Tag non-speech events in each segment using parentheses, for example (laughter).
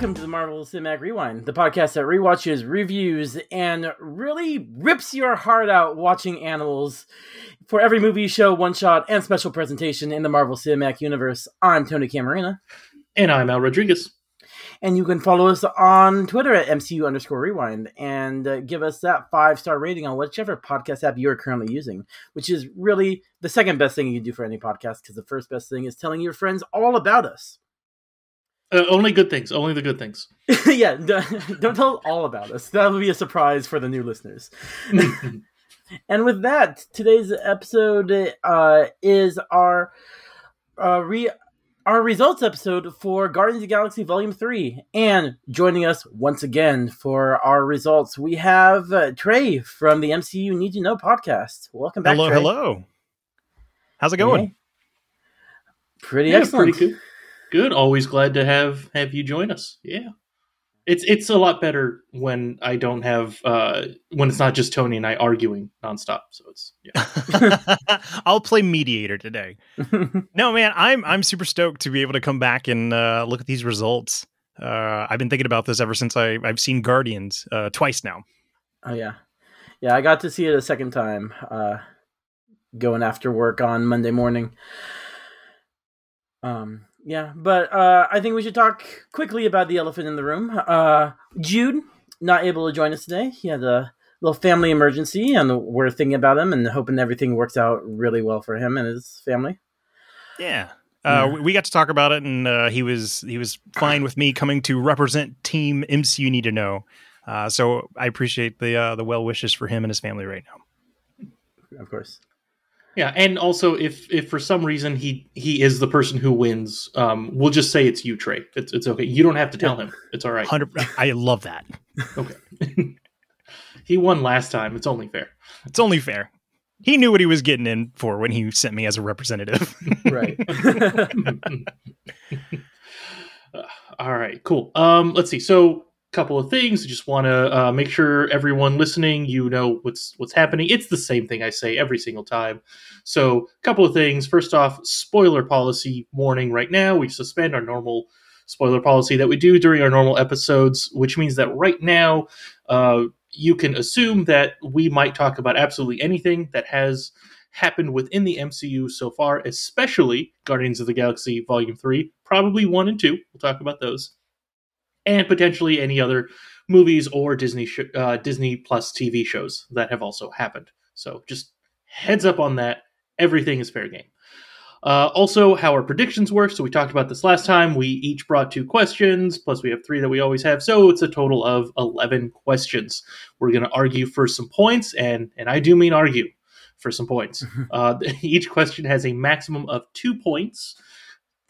welcome to the Marvel Cinematic Rewind, the podcast that rewatches, reviews, and really rips your heart out watching animals for every movie, show, one shot, and special presentation in the Marvel Cinematic Universe. I'm Tony Camarina. And I'm Al Rodriguez. And you can follow us on Twitter at MCU underscore rewind and uh, give us that five star rating on whichever podcast app you're currently using, which is really the second best thing you can do for any podcast because the first best thing is telling your friends all about us. Uh, only good things. Only the good things. (laughs) yeah, (laughs) don't tell all about us. That will be a surprise for the new listeners. (laughs) and with that, today's episode uh, is our uh, re our results episode for Guardians of the Galaxy Volume 3. And joining us once again for our results, we have uh, Trey from the MCU Need to Know podcast. Welcome back. Hello, Trey. hello. How's it going? Hey. Pretty yeah, excellent. Pretty good. Good. Always glad to have have you join us. Yeah. It's it's a lot better when I don't have uh when it's not just Tony and I arguing nonstop. So it's yeah. (laughs) (laughs) I'll play mediator today. (laughs) no, man, I'm I'm super stoked to be able to come back and uh, look at these results. Uh, I've been thinking about this ever since I I've seen Guardians uh, twice now. Oh yeah, yeah. I got to see it a second time, uh, going after work on Monday morning. Um, yeah, but uh, I think we should talk quickly about the elephant in the room. Uh, Jude not able to join us today. He had a little family emergency, and we're thinking about him and hoping everything works out really well for him and his family. Yeah. Uh, we got to talk about it, and uh, he was he was fine with me coming to represent Team MCU Need to Know. Uh, so I appreciate the uh, the well wishes for him and his family right now. Of course. Yeah, and also if if for some reason he he is the person who wins, um, we'll just say it's you, Trey. It's it's okay. You don't have to tell him. It's all right. Hundred. I love that. Okay. (laughs) he won last time. It's only fair. It's only fair. He knew what he was getting in for when he sent me as a representative. (laughs) right. (laughs) uh, all right. Cool. Um, let's see. So couple of things. I just want to uh, make sure everyone listening, you know what's what's happening. It's the same thing I say every single time. So, a couple of things. First off, spoiler policy warning. Right now, we suspend our normal spoiler policy that we do during our normal episodes, which means that right now, uh, you can assume that we might talk about absolutely anything that has happened within the MCU so far, especially Guardians of the Galaxy Volume Three, probably one and two. We'll talk about those and potentially any other movies or Disney sh- uh, Disney Plus TV shows that have also happened. So just heads up on that. Everything is fair game. Uh, also, how our predictions work. So we talked about this last time. We each brought two questions, plus we have three that we always have. So it's a total of eleven questions. We're going to argue for some points, and and I do mean argue for some points. (laughs) uh, (laughs) each question has a maximum of two points.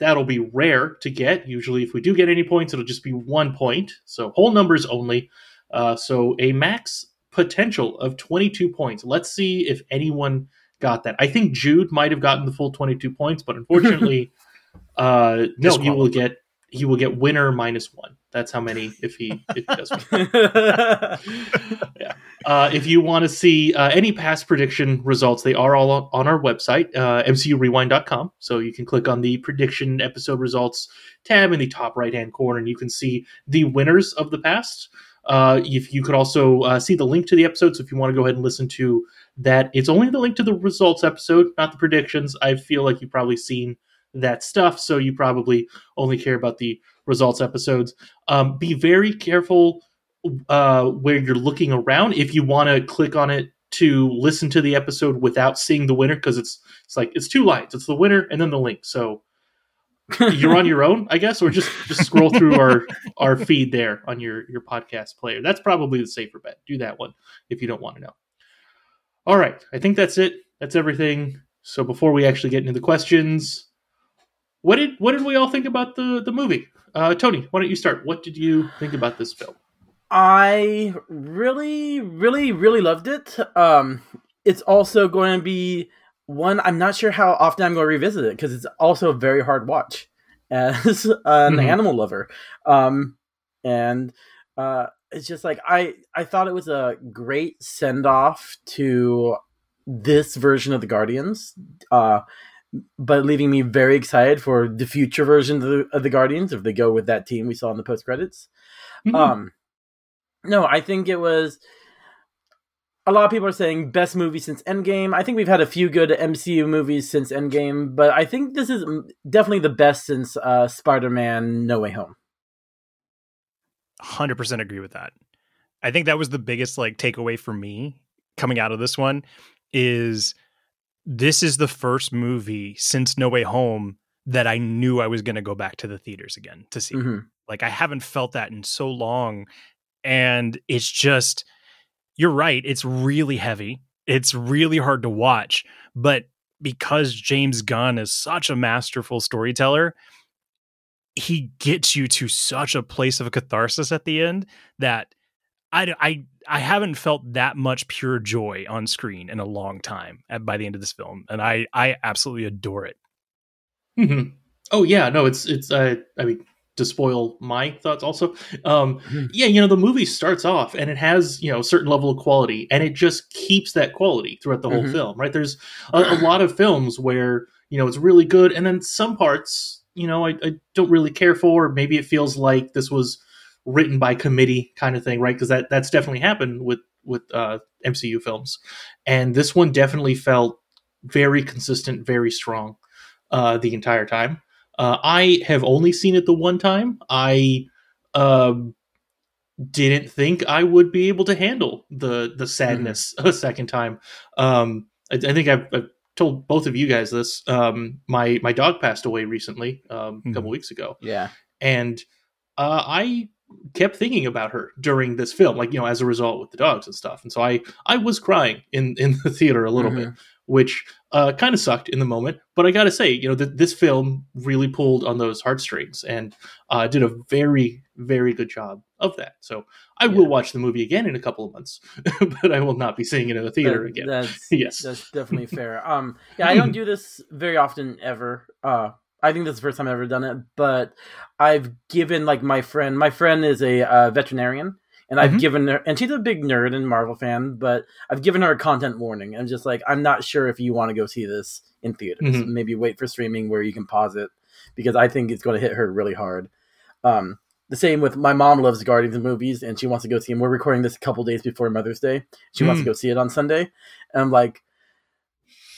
That'll be rare to get. Usually, if we do get any points, it'll just be one point. So whole numbers only. Uh, so a max potential of 22 points. Let's see if anyone got that. I think Jude might have gotten the full 22 points, but unfortunately, (laughs) uh, no, you will get he will get winner minus one. That's how many if he if he does. (laughs) (laughs) yeah. Uh, if you want to see uh, any past prediction results, they are all on our website, uh, mcurewind.com. So you can click on the prediction episode results tab in the top right hand corner, and you can see the winners of the past. Uh, if you could also uh, see the link to the episode, so if you want to go ahead and listen to that, it's only the link to the results episode, not the predictions. I feel like you've probably seen that stuff, so you probably only care about the results episodes. Um, be very careful uh, where you're looking around if you want to click on it to listen to the episode without seeing the winner because it's it's like it's two lines. It's the winner and then the link. So you're on your own, I guess, or just just scroll through our our feed there on your your podcast player. That's probably the safer bet. Do that one if you don't want to know. All right, I think that's it. That's everything. So before we actually get into the questions, what did what did we all think about the the movie? Uh, Tony, why don't you start? What did you think about this film? I really, really, really loved it. Um, it's also going to be one I'm not sure how often I'm going to revisit it because it's also a very hard watch (laughs) as an mm-hmm. animal lover. Um, and uh, it's just like I I thought it was a great send off to this version of the Guardians. Uh, but leaving me very excited for the future versions of the, of the Guardians if they go with that team we saw in the post credits. Mhm. Um, no, I think it was. A lot of people are saying best movie since Endgame. I think we've had a few good MCU movies since Endgame, but I think this is definitely the best since uh, Spider-Man: No Way Home. 100% agree with that. I think that was the biggest like takeaway for me coming out of this one is this is the first movie since No Way Home that I knew I was going to go back to the theaters again to see. Mhm. Like I haven't felt that in so long and it's just you're right, it's really heavy. It's really hard to watch, but because James Gunn is such a masterful storyteller, he gets you to such a place of catharsis at the end that I, I, I haven't felt that much pure joy on screen in a long time at, by the end of this film. And I, I absolutely adore it. Mhm. Oh yeah, no, it's it's. Uh, I mean, to spoil my thoughts, also, um, Mhm. yeah, you know, the movie starts off and it has you know a certain level of quality, and it just keeps that quality throughout the whole Mhm. film. Right? There's a, a lot of films where you know it's really good, and then some parts, you know, I, I don't really care for. Maybe it feels like this was written by committee kind of thing, right? Because that that's definitely happened with with uh, MCU films, and this one definitely felt very consistent, very strong uh, the entire time. Uh, I have only seen it the one time. I um, didn't think I would be able to handle the the sadness (laughs) a second time. Um, I, I think I've, I've told both of you guys this. Um, my my dog passed away recently, um, a couple Mhm. weeks ago, Yeah. and uh, I kept thinking about her during this film, like you know, as a result with the dogs and stuff. And so I I was crying in (laughs) in the theater a little bit, which uh, kind of sucked in the moment. But I got to say, you know, th- this film really pulled on those heartstrings and uh, did a very very good job of that. So I will watch the movie again in a couple of months, (laughs) but I will not be seeing it in the theater That- again. That's (laughs) yes. that's definitely fair. Um, yeah, I don't do this very often ever. Uh, I think this is the first time I've ever done it, but I've given like my friend. My friend is a uh, veterinarian, and I've Mhm. given her, and she's a big nerd and Marvel fan, but I've given her a content warning. I'm just like, I'm not sure if you want to go see this in theaters. Mhm. Maybe wait for streaming where you can pause it because I think it's going to hit her really hard. Um, the same with my mom loves Guardians of movies and she wants to go see them. We're recording this a couple days before Mother's Day. She wants Mm. to go see it on Sunday. And I'm like,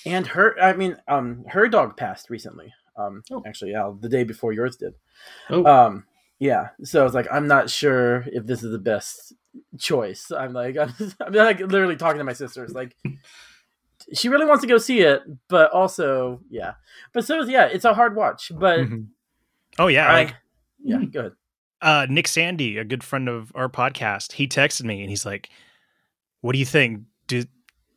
and her, I mean, um, her dog passed recently. Um, Oh. actually, yeah, the day before yours did. Oh. Um, yeah. So I was like, I'm not sure if this is the best choice. I'm like, I'm, (laughs) I'm like literally talking to my sisters, like. She really wants to go see it, but also, yeah. But so, yeah, it's a hard watch. But Mhm. Oh yeah, I, like yeah, Mhm. go ahead. uh, Nick Sandy, a good friend of our podcast, he texted me and he's like, "What do you think? Do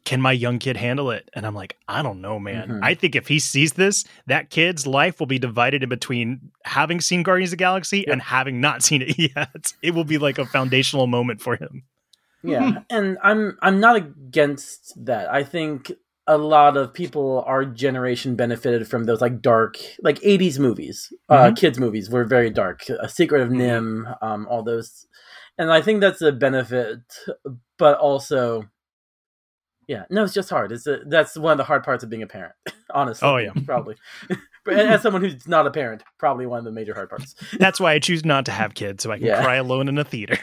can my young kid handle it?" And I'm like, "I don't know, man. Mhm. I think if he sees this, that kid's life will be divided in between having seen Guardians of the Galaxy Yep. and having not seen it (laughs) yet. It will be like a foundational moment for him." yeah and i'm i'm not against that i think a lot of people our generation benefited from those like dark like 80s movies uh kids movies were very dark a secret of Mhm. NIMH um all those and i think that's a benefit but also yeah no it's just hard it's a, that's one of the hard parts of being a parent (laughs) honestly Oh, yeah. (laughs) probably as someone who's not a parent probably one of the major hard parts (laughs) That's why I choose not to have kids, so I can Yeah. cry alone in a theater.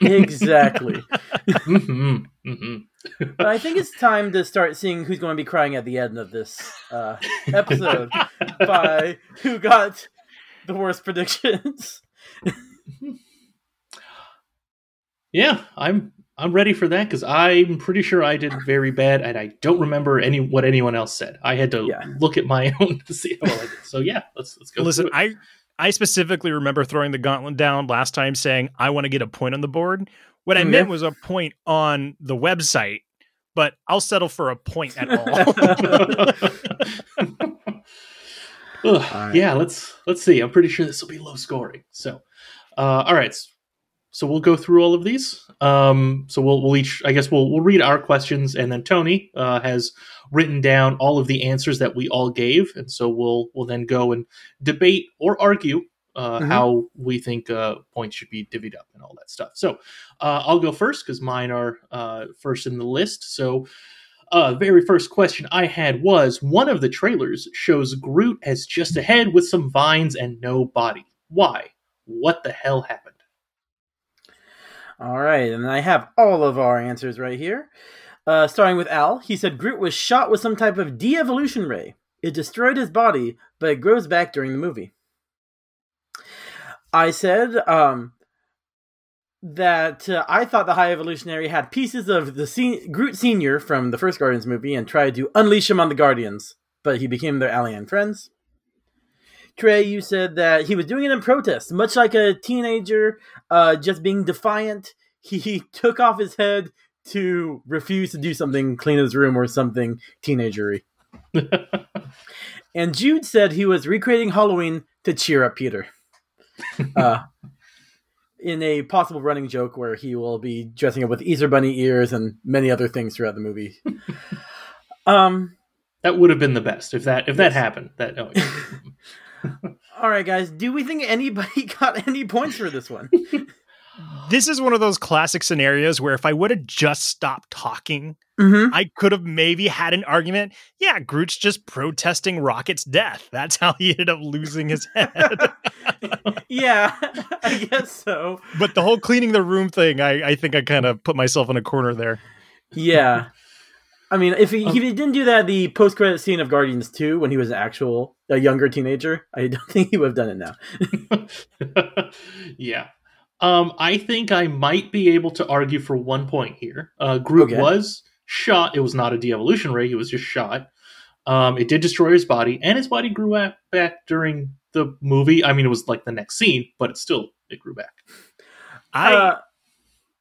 exactly hmm hmm But I think it's time to start seeing who's going to be crying at the end of this uh, episode by who got the worst predictions. Yeah, I'm I'm ready for that because I'm pretty sure I did very bad, and I don't remember any what anyone else said. I had to Yeah. look at my (laughs) own to see how well I did. So yeah, let's let's go. Listen. I I specifically remember throwing the gauntlet down last time saying I want to get a point on the board. What I Mm, meant was a point on the website, but I'll settle for a point at all. (laughs) (laughs) Ugh, All right. Yeah, let's let's see. I'm pretty sure this will be low scoring. So, uh, all right. So we'll go through all of these. Um, so we'll we'll each. I guess we'll we'll read our questions, and then Tony uh, has written down all of the answers that we all gave, and so we'll we'll then go and debate or argue. Uh, Mhm. How we think uh, points should be divvied up and all that stuff. So uh, I'll go first because mine are uh, first in the list. So Uh, very first question I had was one of the trailers shows Groot as just a head with some vines and no body. Why? What the hell happened? All right, and I have all of our answers right here. Uh, starting with Al, he said Groot was shot with some type of de evolution ray. It destroyed his body, but it grows back during the movie. I said um, that uh, I thought the High Evolutionary had pieces of the sen- Groot Senior from the first Guardians movie and tried to unleash him on the Guardians, but he became their ally and friends. Trey, you said that he was doing it in protest, much like a teenager uh, just being defiant. (laughs) He took off his head to refuse to do something, clean his room or something teenagery. (laughs) and Jude said he was recreating Halloween to cheer up Peter. (laughs) Uh, in a possible running joke where he will be dressing up with Easter bunny ears and many other things throughout the movie. um, that would have been the best if that if that happened. That oh, yeah. All right, guys. Do we think anybody (laughs) got any points for this one? (laughs) this is one of those classic scenarios where if I would have just stopped talking, mm-hmm. I could have maybe had an argument. Yeah, Groot's just protesting Rocket's death. (laughs) That's how he ended up losing his head. yeah, I guess so. But the whole cleaning the room thing, I, I think I kind of put myself in a corner there. Yeah. I mean, if he, um, he didn't do that, the post credit scene of Guardians 2 when he was an actual, a younger teenager, I don't (laughs) think he would have done it now. (laughs) yeah. Um, I think I might be able to argue for one point here. Uh, Groot okay. was shot. It was not a de-evolution ray. He was just shot. Um, it did destroy his body, and his body grew back during the movie. I mean, it was like the next scene, but it still it grew back. I uh,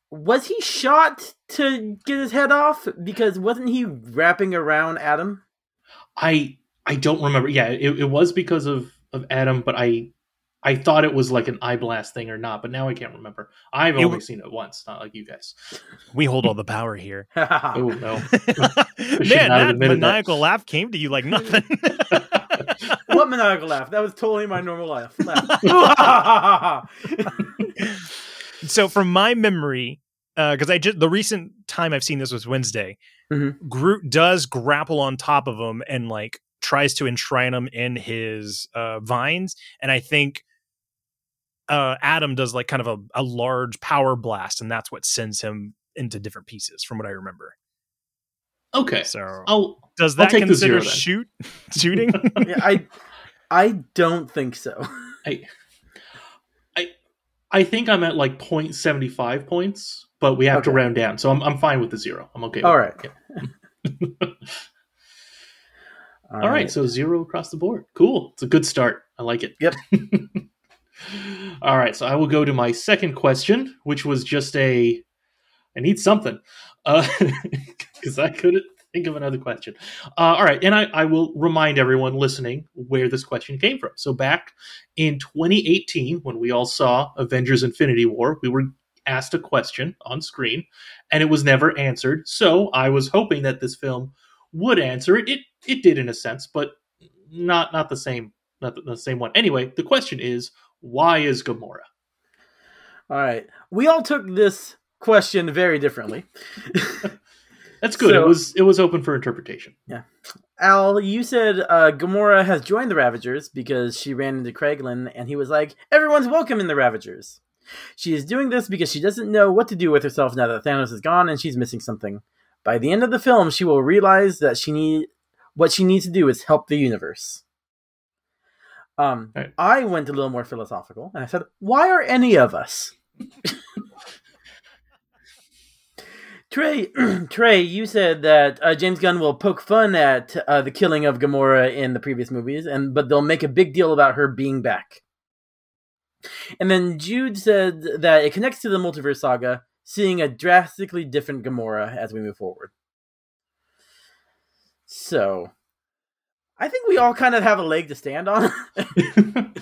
was he shot to get his head off because wasn't he wrapping around Adam? I I don't remember. Yeah, it, it was because of of Adam, but I I thought it was like an eye blast thing or not, but now I can't remember. I've only seen it once, not like you guys. We hold all the power here. (laughs) oh no, (laughs) (laughs) man! That maniacal that. laugh came to you like nothing. what maniacal laugh? That was totally my normal laugh. so, from my memory, because uh, I just the recent time I've seen this was Wednesday. Mm-hmm. Groot does grapple on top of him and like tries to enshrine him in his uh, vines, and I think uh, Adam does like kind of a, a large power blast, and that's what sends him into different pieces, from what I remember. Okay, so I'll, does that I'll consider shoot (laughs) shooting? (laughs) yeah, I I don't think so. I I I think I'm at like 0.75 points, but we have okay. to round down, so I'm I'm fine with the zero. I'm okay. All right. Yeah. (laughs) All, All right. right, so zero across the board. Cool. It's a good start. I like it. Yep. (laughs) All right, so I will go to my second question, which was just a I need something. because uh, (laughs) I couldn't think of another question. Uh, all right, and I, I will remind everyone listening where this question came from. So back in 2018, when we all saw Avengers Infinity War, we were asked a question on screen, and it was never answered. So I was hoping that this film would answer it. It it did in a sense, but not not the same not the, the same one. Anyway, the question is why is Gamora? All right. We all took this question very differently. (laughs) That's good. So, it was it was open for interpretation. Yeah. Al, you said uh, Gamora has joined the Ravagers because she ran into Kraglin, and he was like, "Everyone's welcome in the Ravagers." She is doing this because she doesn't know what to do with herself now that Thanos is gone, and she's missing something. By the end of the film, she will realize that she need what she needs to do is help the universe. Um, right. I went a little more philosophical and I said, why are any of us? (laughs) Trey, (clears throat) Trey, you said that uh, James Gunn will poke fun at uh, the killing of Gamora in the previous movies, and but they'll make a big deal about her being back. And then Jude said that it connects to the multiverse saga, seeing a drastically different Gamora as we move forward. So, I think we all kind of have a leg to stand on. (laughs)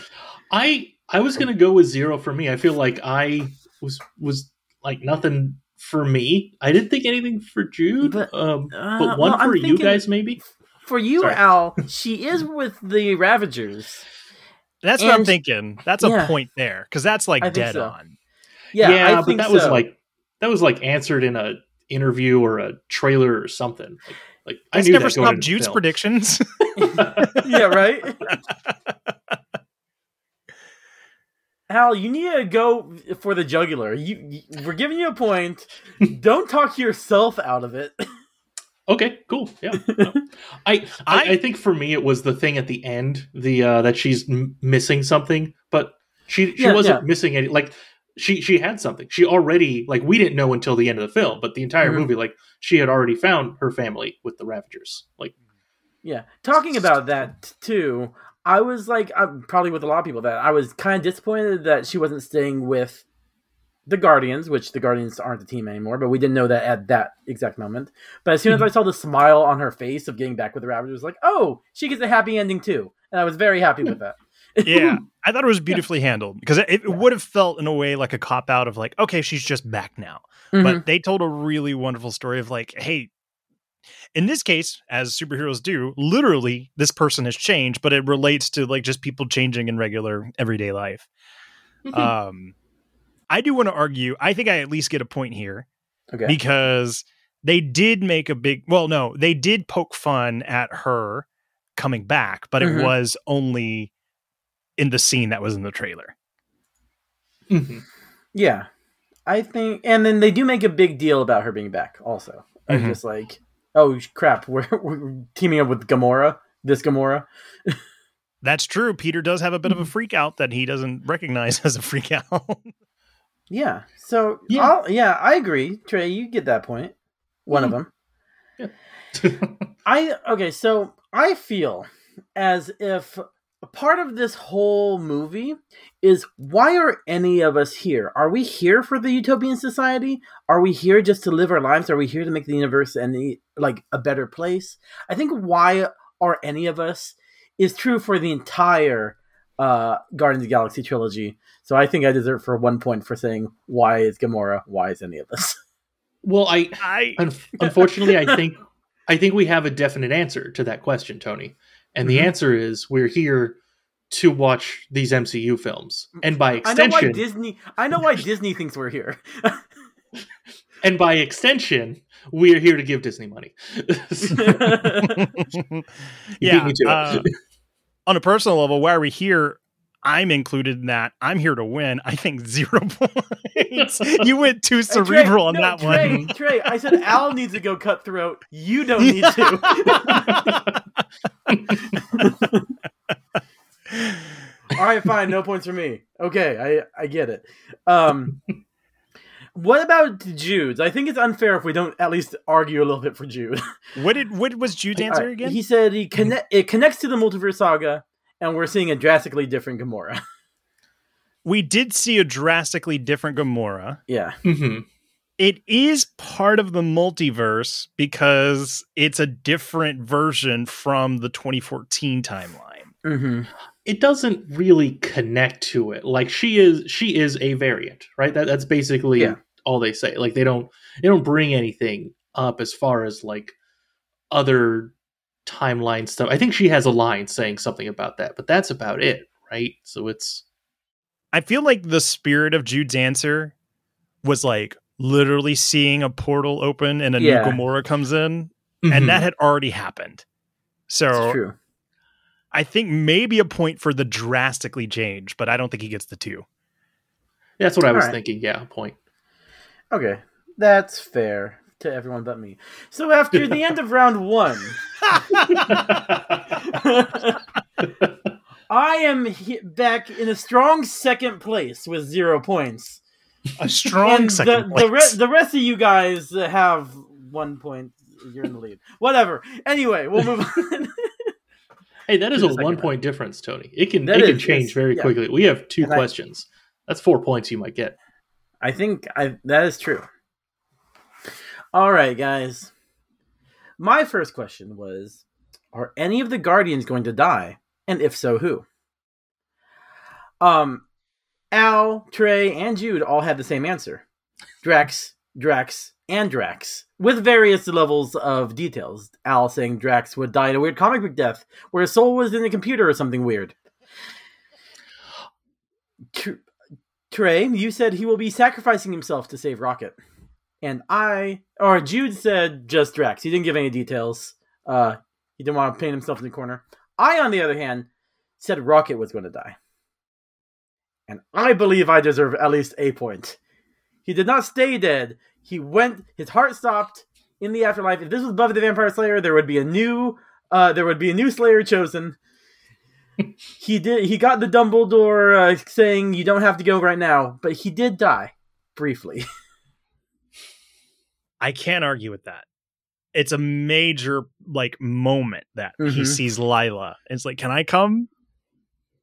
I I was gonna go with zero for me. I feel like I was was like nothing for me. I didn't think anything for Jude, but, um, uh, but one well, for you guys maybe. For you, Sorry. Al, (laughs) she is with the Ravagers. That's what I'm thinking. That's a yeah, point there because that's like dead so. on. Yeah, yeah but that so. was like that was like answered in a interview or a trailer or something. Like, like I That's knew never that stopped Jude's film. predictions. (laughs) yeah, right. (laughs) Al, you need to go for the jugular. You, you we're giving you a point. (laughs) Don't talk yourself out of it. Okay, cool. Yeah, (laughs) No. I, I I- think for me it was the thing at the end, the uh, that she's m- missing something, but she she Yeah, wasn't yeah. missing any. Like she she had something. She already like we didn't know until the end of the film, but the entire Mhm. movie, like she had already found her family with the Ravagers. Like Yeah, talking about that too. I was like, I'm probably with a lot of people that I was kind of disappointed that she wasn't staying with the Guardians, which the Guardians aren't the team anymore, but we didn't know that at that exact moment. But as soon as I saw the smile on her face of getting back with the Ravagers, I was like, oh, she gets a happy ending too, and I was very happy with that. yeah, (laughs) I thought it was beautifully handled because it, it would have felt in a way like a cop out of like, okay, she's just back now. Mhm. But they told a really wonderful story of like, hey, in this case, as superheroes do, literally this person has changed, but it relates to like just people changing in regular everyday life. um, I do want to argue. I think I at least get a point here okay, because they did make a big. Well, no, they did poke fun at her coming back, but it Mhm. was only in the scene that was in the trailer. mhm. yeah, I think, and then they do make a big deal about her being back. Also, Mhm. just like, oh crap, (laughs) we're, we're teaming up with Gamora. This Gamora. That's true. Peter does have a bit of a mm-hmm. freak out that he doesn't recognize (laughs) as a freak out. Yeah. So Yeah. yeah, yeah, I agree, Trey. You get that point. One of mm-hmm. them. Yeah. (laughs) I okay. So I feel as if a part of this whole movie is why are any of us here? Are we here for the utopian society? Are we here just to live our lives? Are we here to make the universe any like a better place? I think why are any of us is true for the entire uh Guardians of the Galaxy trilogy. So I think I deserve for one point for saying why is Gamora? Why is any of us? (laughs) well, I I un- unfortunately I think I think we have a definite answer to that question, Tony. And the Mhm. answer is we're here to watch these MCU films, and by I know why extension, Disney. I know why Disney thinks we're here. (laughs) and by extension, we are here to give Disney money. (laughs) Yeah. me to it. uh, on a personal level, why are we here? I'm included in that. I'm here to win. I think (laughs) zero points. you went too Hey, Trey, cerebral on no, that Trey, one. Trey, I said Al needs to go cutthroat. You don't need to. (laughs) All right, fine. No points for me. Okay, I I get it. Um, what about Jude's? I think it's unfair if we don't at least argue a little bit for Jude. (laughs) what did what was Jude's All answer right, again? He said he connect it connects to the multiverse saga, and we're seeing a drastically different Gamora. we did see a drastically different Gamora. yeah. hmm It is part of the multiverse because it's a different version from the 2014 timeline. Mm-hmm. It doesn't really connect to it. Like she is, she is a variant, right? That that's basically Yeah. all they say. Like they don't, they don't bring anything up as far as like other timeline stuff. I think she has a line saying something about that, but that's about it, right? So it's I feel like the spirit of Jude's answer was like literally seeing a portal open and a Yeah. new Gamora comes in, Mhm. and that had already happened. So true. I think maybe a point for the drastically change, but I don't think he gets the two. that's what I was Alright. thinking. Yeah, point. Okay, that's fair to everyone but me. So after the end of round one, (laughs) I am he- back in a strong second place with zero points. A strong and second the, the, re- the rest of you guys have one point. You're in the lead. Whatever. Anyway, we'll move (laughs) on. Hey, that is a the second one round. point difference, Tony. It can That it can change yes, very yeah. quickly. We have two And I- questions. That's four points you might get. I think I that is true. All right, guys. My first question was are any of the guardians going to die? And if so, who? Um Al, Trey, and Jude all had the same answer. Drax, Drax, and Drax, with various levels of details. Al saying Drax would die in a weird comic book death, where his soul was in a computer or something weird. Trey, you said he will be sacrificing himself to save Rocket. And I, or Jude said just Drax. He didn't give any details. Uh, he didn't want to paint himself in the corner. I, on the other hand, said Rocket was going to die. And I believe I deserve at least a point. He did not stay dead. He went, his heart stopped in the afterlife. If this was Buffy the Vampire Slayer, there would be a new, uh, there would be a new Slayer chosen. (laughs) he did, he got the Dumbledore uh, saying, you don't have to go right now, but he did die briefly. (laughs) I can't argue with that. It's a major like moment that he Mhm. sees Lylla. It's like, can I come?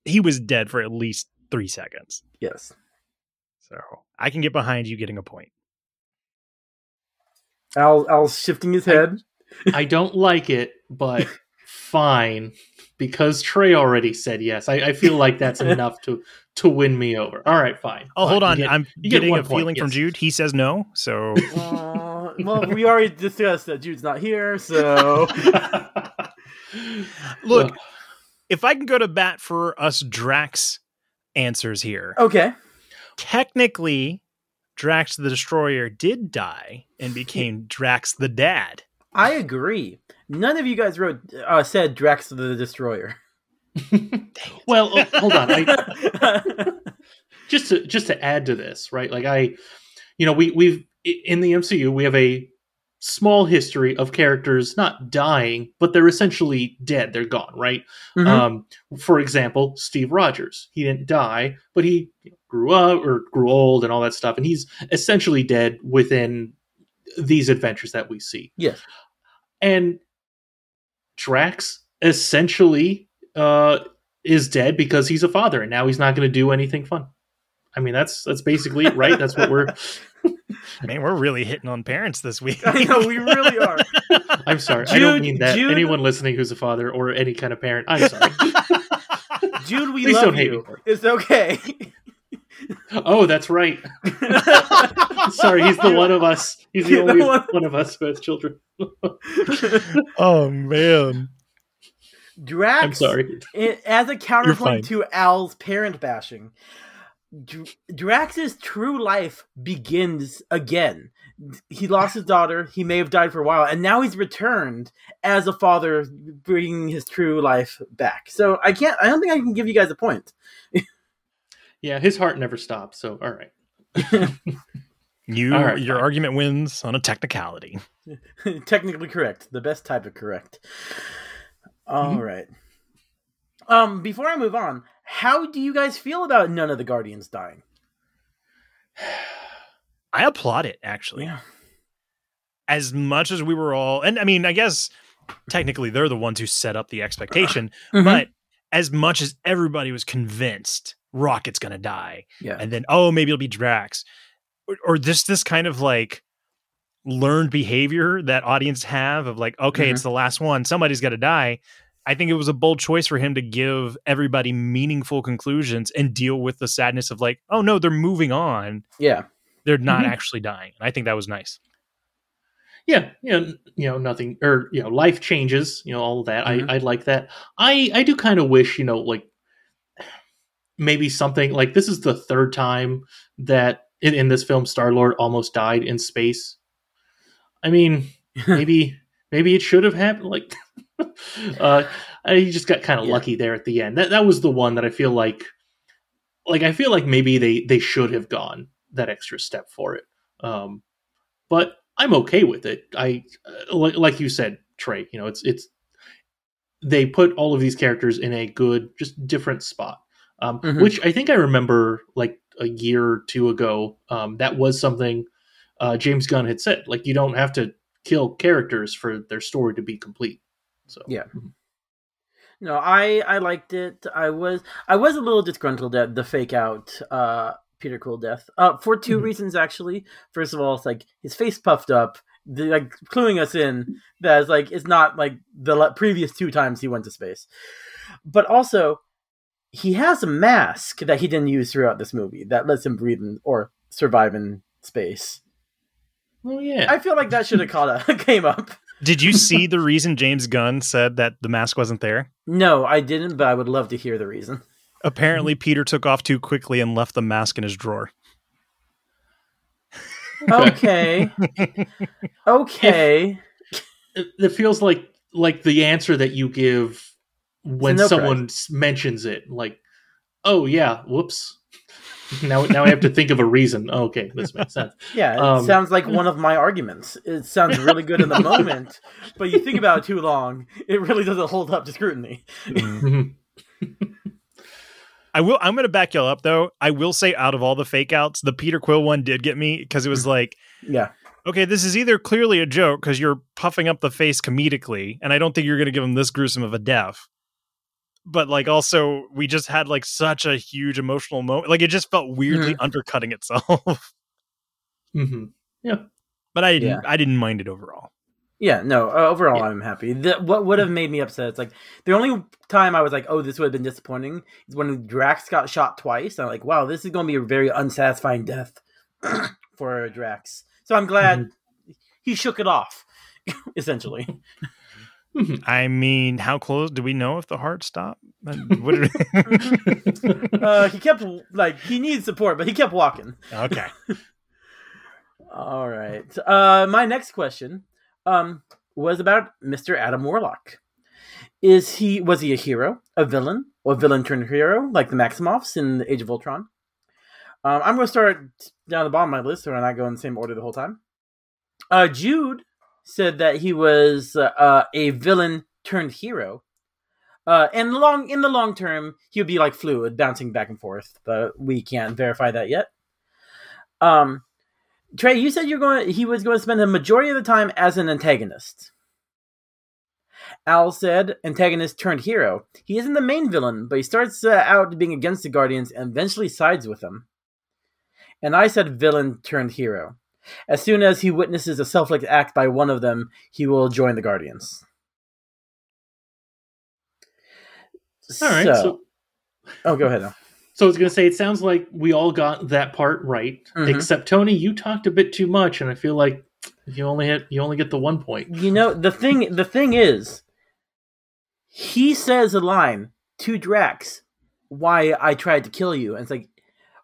He was dead for at least three seconds. yes. So I can get behind you getting a point. Al, Al's shifting his head. (laughs) I don't like it, but (laughs) fine. Because Trey already said yes. I, I feel like that's (laughs) enough to to win me over. All right, fine. Oh, Fine. hold on. Get- I'm you get getting a point, feeling from. Jude. He says no. So Uh, well, we already discussed that Jude's not here, so look, if I can go to bat for us Drax answers here, okay. technically Drax the Destroyer did die and became Drax the Dad. I agree. None of you guys wrote uh, said Drax the Destroyer. (laughs) well, oh, hold on. I, (laughs) just to just to add to this, right? Like I, you know, we we've in the MCU we have a small history of characters not dying, but they're essentially dead. They're gone, right? Mhm. Um, for example, Steve Rogers. He didn't die, but he grew up or grew old and all that stuff, and he's essentially dead within these adventures that we see. yes. And Drax essentially uh, is dead because he's a father, and now he's not going to do anything fun. I mean, that's that's basically it, right? That's what we're. (laughs) Man, we're really hitting on parents this week. I know we really are. (laughs) I'm sorry. I don't mean that. Jude- Anyone listening who's a father or any kind of parent, I'm sorry. (laughs) Jude, we Please love don't hate me you. It's okay. oh, that's right. Sorry, he's the one of us. He's the only one- one of us who has children. oh man. Drax. I'm sorry. i- as a counterpoint to Al's parent bashing, Dr- Drax's true life begins again. He lost his daughter. He may have died for a while, and now he's returned as a father, bringing his true life back. So I can't. I don't think I can give you guys a point. (laughs) Yeah, his heart never stops. So, all right. (laughs) You All right, your fine. argument wins on a technicality. (laughs) Technically correct. The best type of correct. All Mhm. right. Um, before I move on, how do you guys feel about none of the Guardians dying? (sighs) I applaud it actually. Yeah. As much as we were all and I mean, I guess technically they're the ones who set up the expectation, (clears throat) Mhm. but as much as everybody was convinced Rocket's to die yeah. and then oh maybe it'll be Drax or, or this this kind of like learned behavior that audience have of like okay Mhm. it's the last one somebody's got to die i think it was a bold choice for him to give everybody meaningful conclusions and deal with the sadness of like oh no they're moving on yeah. they're not Mhm. actually dying and i think that was nice yeah you know, you know nothing or you know life changes you know all of that Mhm. i i like that i i do kind of wish you know like maybe something like this is the third time that in, in this film star lord almost died in space i mean (laughs) maybe maybe it should have happened like (laughs) (laughs) uh he just got kind of Yeah. lucky there at the end. That that was the one that i feel like like i feel like maybe they they should have gone that extra step for it. Um but i'm okay with it. I uh, like, like you said trey you know it's it's they put all of these characters in a good just different spot. Um, Mhm. which i think i remember like a year or two ago um, that was something uh, james gunn had said like you don't have to kill characters for their story to be complete so Yeah. No, I I liked it. I was I was a little disgruntled at the fake out uh Peter Quill death. Uh for 2 Mhm. reasons actually. First of all, it's like his face puffed up, the, like cluing us in that it's like it's not like the previous two times he went to space. But also he has a mask that he didn't use throughout this movie that lets him breathe in, or survive in space. well yeah I feel like that should have caught a, (laughs) came up. Did you (laughs) see the reason james gunn said that the mask wasn't there No, I didn't, but I would love to hear the reason. apparently (laughs) peter took off too quickly and left the mask in his drawer Okay. (laughs) okay. It, it feels like like the answer that you give when no someone s- mentions it. Like, oh yeah, whoops. Now now I have to think of a reason. Okay, this makes sense. (laughs) Yeah, it Um, sounds like one of my arguments. It sounds really good in the moment, (laughs) but you think about it too long, it really doesn't hold up to scrutiny. Mhm. (laughs) I will. I'm going to back y'all up though. I will say, out of all the fake outs, the Peter Quill one did get me because it was like, Yeah. okay, this is either clearly a joke because you're puffing up the face comedically, and I don't think you're going to give him this gruesome of a death. But like, also, we just had like such a huge emotional moment. Like, it just felt weirdly undercutting itself. (laughs) Mhm. Yeah, but I didn't. Yeah. I didn't mind it overall. Yeah, no, uh, overall Yeah. I'm happy. The, what would have made me upset, it's like, the only time I was like, oh, this would have been disappointing is when Drax got shot twice. I'm like, wow, this is going to be a very unsatisfying death (clears throat) for Drax. So I'm glad he shook it off, (laughs) essentially. (laughs) Mhm. I mean, how close do we know if the heart stopped? Uh, What did- (laughs) uh, he kept, like, he needs support, but he kept walking. okay. (laughs) All right. Uh, my next question um, was about Mr. Adam Warlock. Is he was he a hero, a villain, or villain turned hero like the Maximoffs in the Age of Ultron? Um, I'm going to start down the bottom of my list, so I'm not going in the same order the whole time. Uh, Jude said that he was uh, a villain turned hero. Uh, and long in the long term, he would be like fluid, bouncing back and forth, but we can't verify that yet. Um, Trey, you said you're going. He was going to spend the majority of the time as an antagonist. Al said antagonist turned hero. He isn't the main villain, but he starts uh, out being against the Guardians and eventually sides with them. And I said villain turned hero. As soon as he witnesses a selfless act by one of them, he will join the Guardians. All right. So, So, oh, go ahead. Now. so I was gonna say it sounds like we all got that part right, Mhm. except Tony. You talked a bit too much, and I feel like you only hit you only get the one point. You know the thing. The thing is, he says a line to Drax, "Why I tried to kill you," and it's like,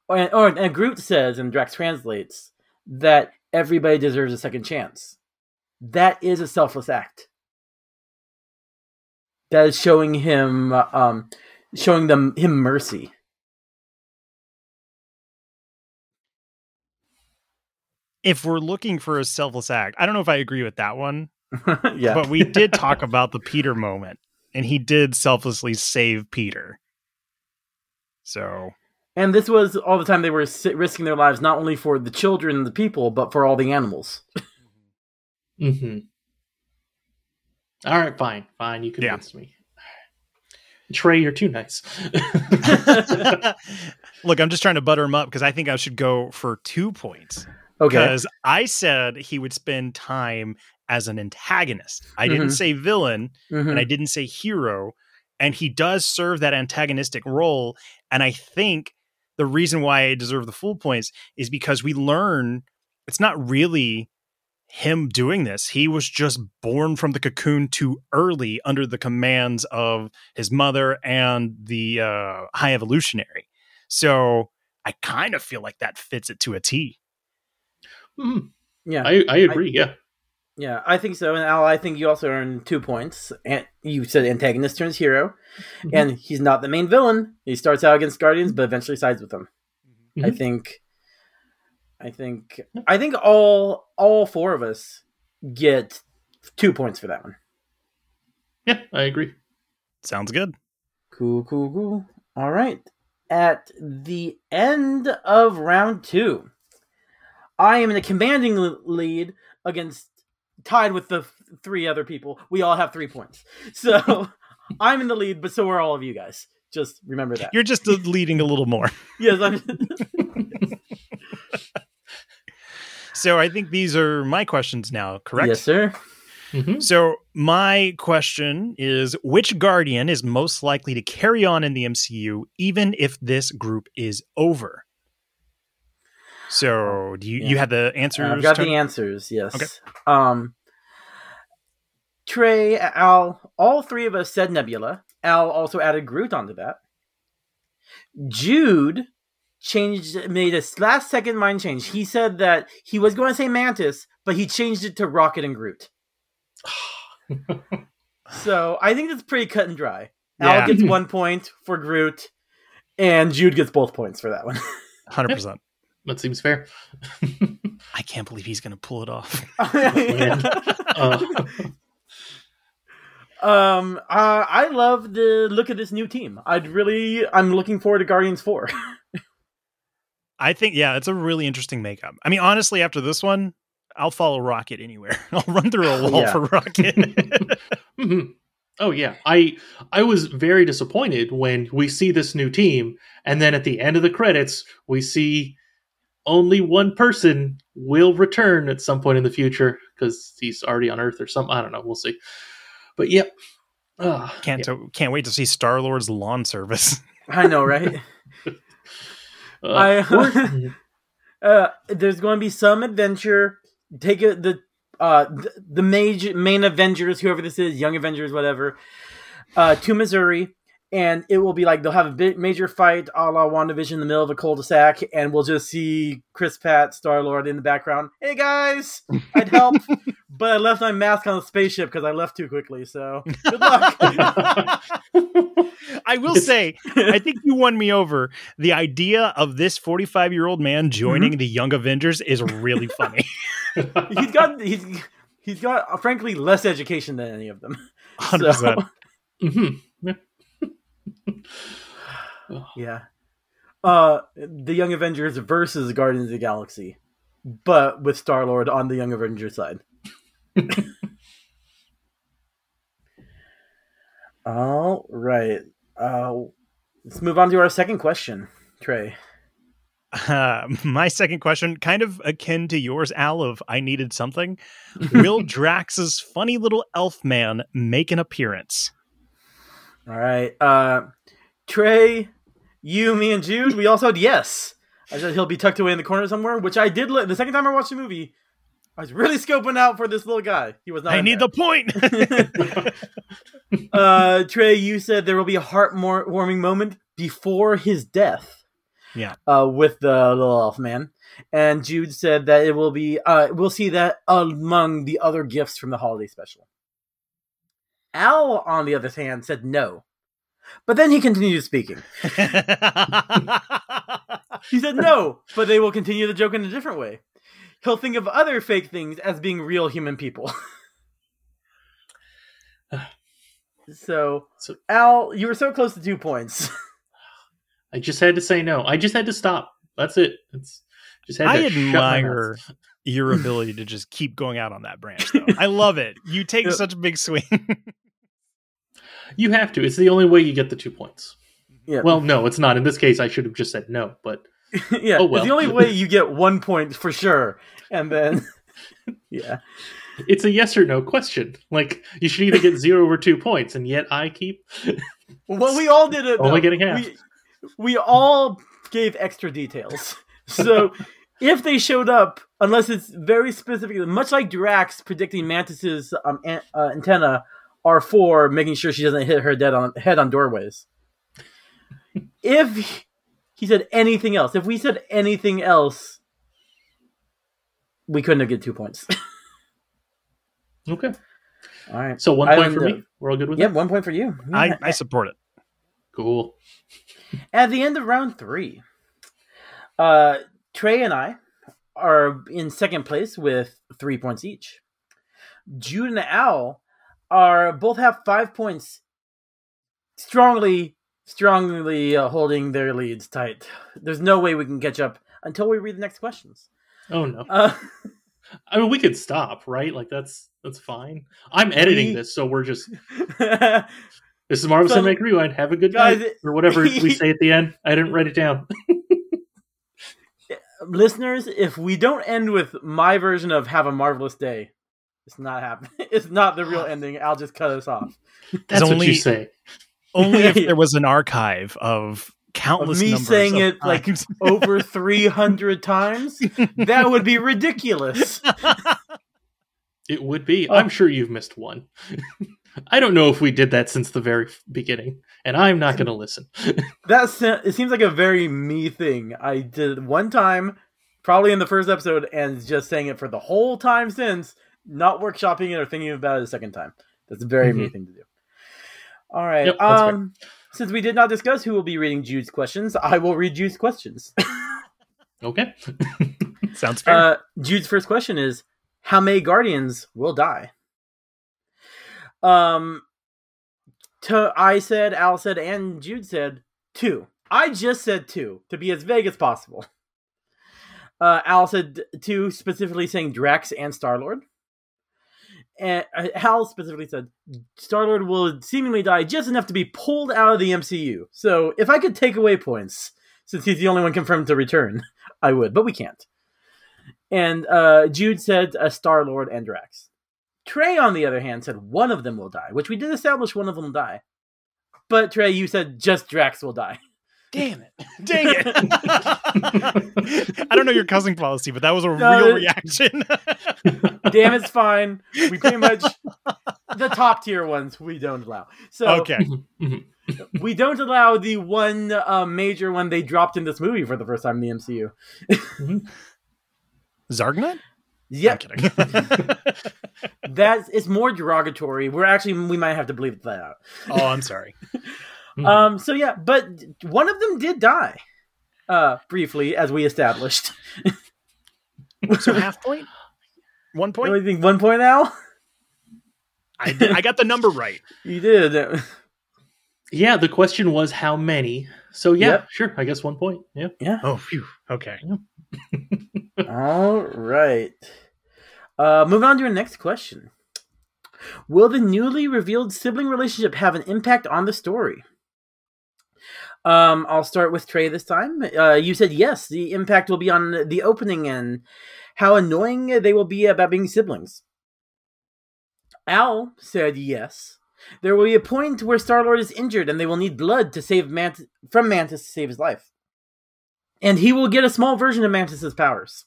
or, or and Groot says, and Drax translates that everybody deserves a second chance. That is a selfless act. That is showing him, um, showing them him mercy. If we're looking for a selfless act, I don't know if I agree with that one, (laughs) yeah, but we did talk about the Peter moment, and he did selflessly save Peter. So and this was all the time they were risking their lives, not only for the children and the people, but for all the animals. Mm-hmm. All right, fine, fine. You convinced me. Trey, you're too nice. (laughs) (laughs) Look, I'm just trying to butter him up because I think I should go for two points. Okay. Because I said he would spend time as an antagonist. I didn't Mhm. say villain Mhm. and I didn't say hero. And he does serve that antagonistic role. And I think the reason why I deserve the full points is because we learn it's not really him doing this. He was just born from the cocoon too early under the commands of his mother and the uh, high evolutionary. So I kind of feel like that fits it to a T. Mhm. yeah. I, I agree. yeah. Yeah, I think so. And Al, I think you also earned two points. And you said antagonist turns hero, Mhm. and he's not the main villain. He starts out against Guardians, but eventually sides with them. I Mhm. think, I think, I think all all four of us get two points for that one. Yeah, I agree. Sounds good. Cool, cool, cool. All right. At the end of round two, I am in a commanding lead against tied with the three other people. We all have three points. So (laughs) I'm in the lead, but so are all of you guys. Just remember that. You're just uh, leading a little more. (laughs) yes, I'm. (laughs) So I think these are my questions now, correct? Yes, sir. Mhm. So my question is which guardian is most likely to carry on in the MCU even if this group is over? So do you you have the answers? I've got Tony? the answers. Yes. Okay. Um, Trey, Al, all three of us said Nebula. Al also added Groot onto that. Jude changed, made a last second mind change. He said that he was going to say Mantis, but he changed it to Rocket and Groot. (laughs) so I think that's pretty cut and dry. Yeah. Al gets (laughs) one point for Groot, and Jude gets both points for that one. (laughs) Hundred percent. that seems fair. I can't believe he's gonna pull it off. Uh, um, uh, I love the look of this new team. I'd really, I'm looking forward to Guardians Four. (laughs) I think yeah, it's a really interesting makeup. I mean, honestly, after this one, I'll follow Rocket anywhere. (laughs) I'll run through a wall Yeah. for Rocket. (laughs) Mhm. Oh yeah, I I was very disappointed when we see this new team, and then at the end of the credits, we see only one person will return at some point in the future because he's already on Earth or something. I don't know. We'll see. But yep. Ah, can't to, can't wait to see Star Lord's lawn service. (laughs) I know, right? (laughs) uh, I- (laughs) we're- uh, there's going to be some adventure. Take it the uh the, the mage main Avengers, whoever this is, Young Avengers, whatever, uh, to Missouri, and it will be like they'll have a big major fight, a la WandaVision, in the middle of a cul-de-sac, and we'll just see Chris Pratt, Star Lord in the background. Hey guys, I'd help, (laughs) but I left my mask on the spaceship because I left too quickly. So good luck. (laughs) I will say, (laughs) I think you won me over. The idea of this 45 year old man joining the Young Avengers is really funny. he's got he's he's got uh, frankly less education than any of them. 100%. Mhm. (laughs) Yeah. Uh the Young Avengers versus Guardians of the Galaxy, but with Star Lord on the Young Avengers side. (laughs) All right. Uh let's move on to our second question, Trey. Uh, (laughs) my second question, kind of akin to yours, Al, of I needed something. Will Drax's funny little elf man make an appearance? All right. Uh Trey, you, me, and Jude, we all said yes. I said he'll be tucked away in the corner somewhere, which I did. Li- the second time I watched the movie, I was really scoping out for this little guy. He was not. I need there. the point. (laughs) uh, Trey, you said there will be a heartwarming moment before his death. Yeah. Uh, with the little elf man, and Jude said that it will be. Uh, we'll see that among the other gifts from the holiday special. Al, on the other hand, said no, but then he continued speaking. (laughs) He said no, but they will continue the joke in a different way. He'll think of other fake things as being real human people. (sighs) so, So- Al, you were so close to two points. (laughs) I just had to say no. I just had to stop. That's it. It's just had I to admire your ability to just keep going out on that branch, though. I love it. You take (laughs) such a big swing. You have to. It's the only way you get the two points. yeah, Well, no, it's not. In this case, I should have just said no. But (laughs) yeah. oh It's well. the only way (laughs) you get one point for sure, and then, (laughs) yeah, it's a yes or no question. Like you should either get zero or two points, and yet I keep. well, we all did it. Only though. getting half. We, we all gave extra details. So if they showed up, unless it's very specific, much like Drax predicting Mantis's um, an- uh, antenna are for making sure she doesn't hit her dead on head on doorways. if he said anything else, if we said anything else, we couldn't have get two points. (laughs) Okay, all right. so one point for learned me. We're all good with Yep, that. one point for you. I, I support it. Cool. At the end of round three, uh, Trey and I are in second place with three points each. Jude and Al are both have five points, strongly, strongly uh, holding their leads tight. There's no way we can catch up until we read the next questions. Oh no. Uh, (laughs) I mean, we could stop, right? Like that's that's fine. I'm editing We- this, so we're just. (laughs) This is Marvel So- Cinematic Rewind. Have a good Guys, night, or whatever (laughs) we say at the end. I didn't write it down. listeners, if we don't end with my version of "Have a marvelous day," it's not happening. (laughs) It's not the real ending. I'll just cut us off. That's what only- you say. Only if (laughs) there was an archive of countless Of me saying of it, like, (laughs) over 300 times that would be ridiculous It would be. Oh. I'm sure you've missed one. I don't know if we did that since the very beginning, and I'm not going to listen. that it seems like a very me thing. I did it one time, probably in the first episode, and just saying it for the whole time since, not workshopping it or thinking about it a second time. That's a very me Mhm. thing to do. All right. Yep, um, since we did not discuss who will be reading Jude's questions, I will read Jude's questions. Okay. (laughs) Sounds fair. Uh, Jude's first question is How many Guardians will die? Um, to, I said, Al said, and Jude said two. I just said two to be as vague as possible. Uh, Al said two, specifically saying Drax and Star Lord. And uh, Al specifically said Star Lord will seemingly die just enough to be pulled out of the MCU. So if I could take away points, since he's the only one confirmed to return, (laughs) I would, but we can't. And uh, Jude said uh, Star Lord and Drax. Trey, on the other hand, said one of them will die, which we did establish one of them will die. But Trey, you said just Drax will die. Damn it. (laughs) Dang it! (laughs) I don't know your cussing policy, but that was a No, real it- reaction. (laughs) Damn, it's fine. We pretty much the top tier ones we don't allow. So okay. we don't allow the one uh, major one they dropped in this movie for the first time in the MCU. Zargnut? I'm Yep, that's it's more derogatory. We're actually we might have to bleep that out. oh, I'm sorry. Mhm. Um. So yeah, but one of them did die. Uh, briefly, as we established. So half point? One What do point? you think? One point now. I, did- I got the number right. (laughs) You did. yeah, the question was how many. So yeah, Yep. sure. I guess one point. Yeah. Yeah. Oh, phew. Okay. (laughs) All right. Uh, moving on to our next question. Will the newly revealed sibling relationship have an impact on the story? Um, I'll start with Trey this time. Uh, you said yes, the impact will be on the opening and how annoying they will be about being siblings. Al said yes. There will be a point where Star Lord is injured and they will need blood to save Mant- from Mantis to save his life. And he will get a small version of Mantis's powers.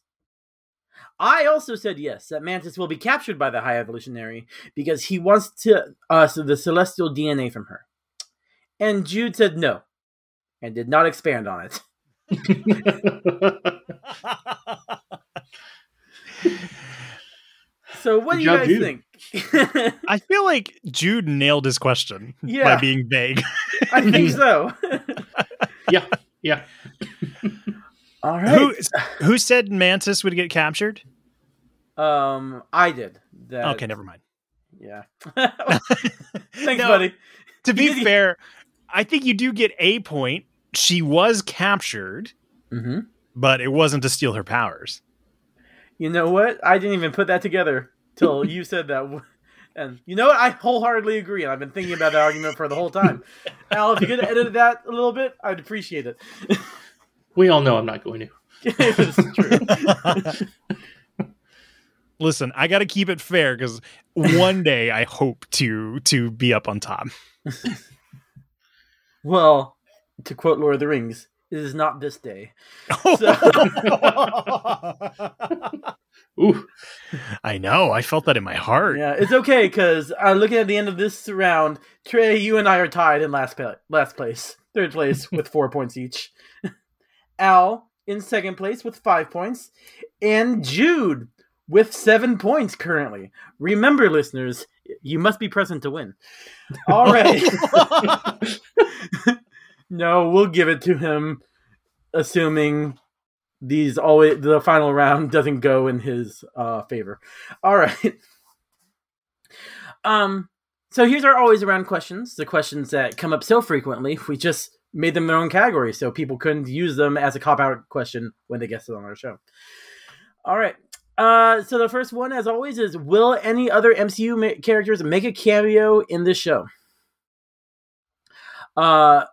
I also said yes, that Mantis will be captured by the High Evolutionary because he wants to uh, so the celestial DNA from her. And Jude said no, and did not expand on it. (laughs) So what Good do you guys Jude. think? I feel like Jude nailed his question Yeah. by being vague. (laughs) I think so. (laughs) yeah. Yeah. All right. Who who said Mantis would get captured? Um, I did. That, Okay, never mind. Yeah. Thanks, No, buddy. To be fair, I think you do get a point. She was captured, Mm-hmm. but it wasn't to steal her powers. You know what? I didn't even put that together till (laughs) you said that. And you know what? I wholeheartedly agree, and I've been thinking about that argument for the whole time. (laughs) Al, if you could edit that a little bit, I'd appreciate it. (laughs) We all know I'm not going to. it's true. Listen, I got to keep it fair because one day I hope to to be up on top. Well, to quote Lord of the Rings, it is not this day. (laughs) (laughs) Ooh. I know. I felt that in my heart. Yeah, it's okay because uh, looking at the end of this round, Trey, you and I are tied in last pa- last place, third place with four (laughs) points each. Al in second place with five points, and Jude with seven points currently. Remember, listeners, you must be present to win. All right. No, we'll give it to him, assuming these always the final round (laughs) doesn't go in his uh, favor. All right. Um. So here's our always around questions. The questions that come up so frequently, we just made them their own category, so people couldn't use them as a cop out question when they guested on our show. All right. Uh, so the first one, as always, is Will any other MCU ma- characters make a cameo in this show? Uh,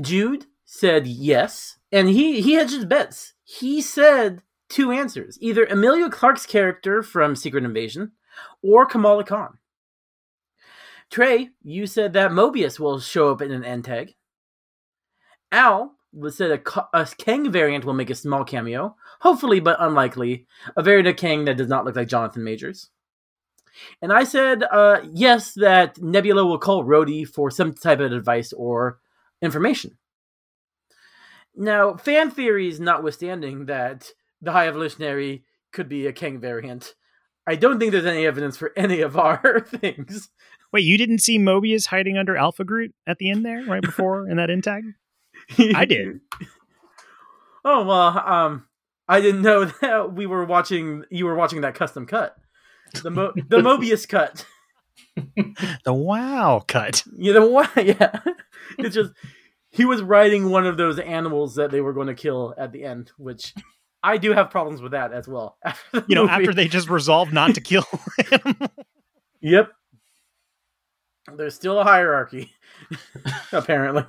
Jude said yes, and he he hedged his bets. He said two answers: either Emilia Clarke's character from Secret Invasion, or Kamala Khan. Trey, you said that Mobius will show up in an end tag. Al said a, a Kang variant will make a small cameo, hopefully but unlikely. A variant of Kang that does not look like Jonathan Majors. And I said, uh, yes, that Nebula will call Rhodey for some type of advice or information. Now, fan theories notwithstanding that the High Evolutionary could be a Kang variant, I don't think there's any evidence for any of our (laughs) things. Wait, you didn't see Mobius hiding under Alpha Groot at the end there, right before in that end tag? (laughs) I did. Oh well, um, I didn't know (laughs) that we were watching. You were watching that custom cut, the Mo- the Mobius cut. The wow cut. You know what? Yeah, it's just he was riding one of those animals that they were going to kill at the end, which I do have problems with that as well. (laughs) You know, movie. after they just resolved not to kill (laughs) him. Yep. There's still a hierarchy, (laughs) apparently.